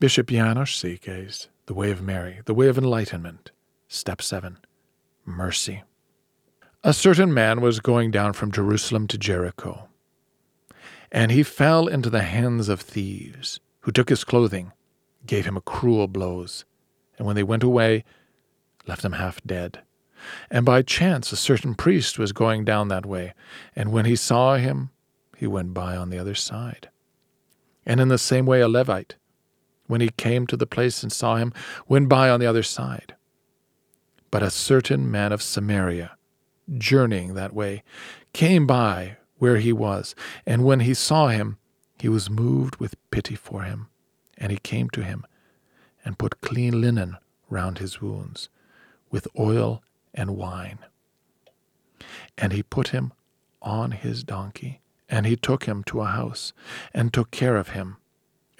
Bishop János Székely's The Way of Mary, The Way of Enlightenment, Step 7 Mercy. A certain man was going down from Jerusalem to Jericho, and he fell into the hands of thieves, who took his clothing, gave him cruel blows, and when they went away, left him half dead. And by chance a certain priest was going down that way, and when he saw him, he went by on the other side. And in the same way a Levite, when he came to the place and saw him, went by on the other side. But a certain man of Samaria, journeying that way, came by where he was, and when he saw him, he was moved with pity for him, and he came to him, and put clean linen round his wounds, with oil and wine. And he put him on his donkey, and he took him to a house, and took care of him.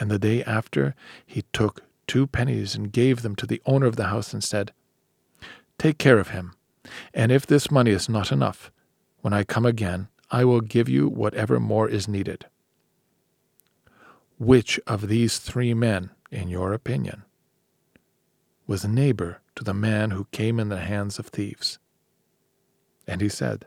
And the day after, he took two pennies and gave them to the owner of the house, and said, Take care of him, and if this money is not enough, when I come again, I will give you whatever more is needed. Which of these three men, in your opinion, was neighbor to the man who came in the hands of thieves? And he said,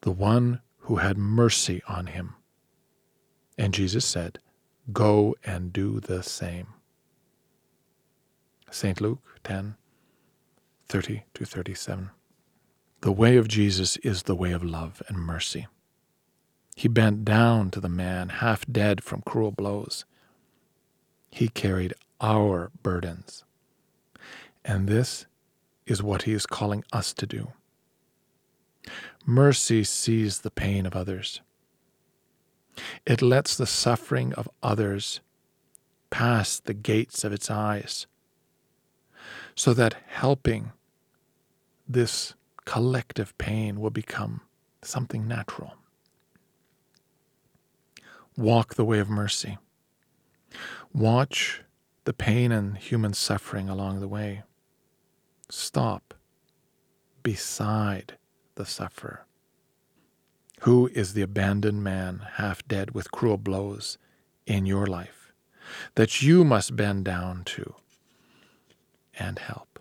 The one who had mercy on him. And Jesus said, Go and do the same. St. Luke 10 30 to 37. The way of Jesus is the way of love and mercy. He bent down to the man half dead from cruel blows. He carried our burdens. And this is what he is calling us to do. Mercy sees the pain of others. It lets the suffering of others pass the gates of its eyes, so that helping this collective pain will become something natural. Walk the way of mercy. Watch the pain and human suffering along the way. Stop beside the sufferer. Who is the abandoned man, half dead with cruel blows, in your life that you must bend down to and help?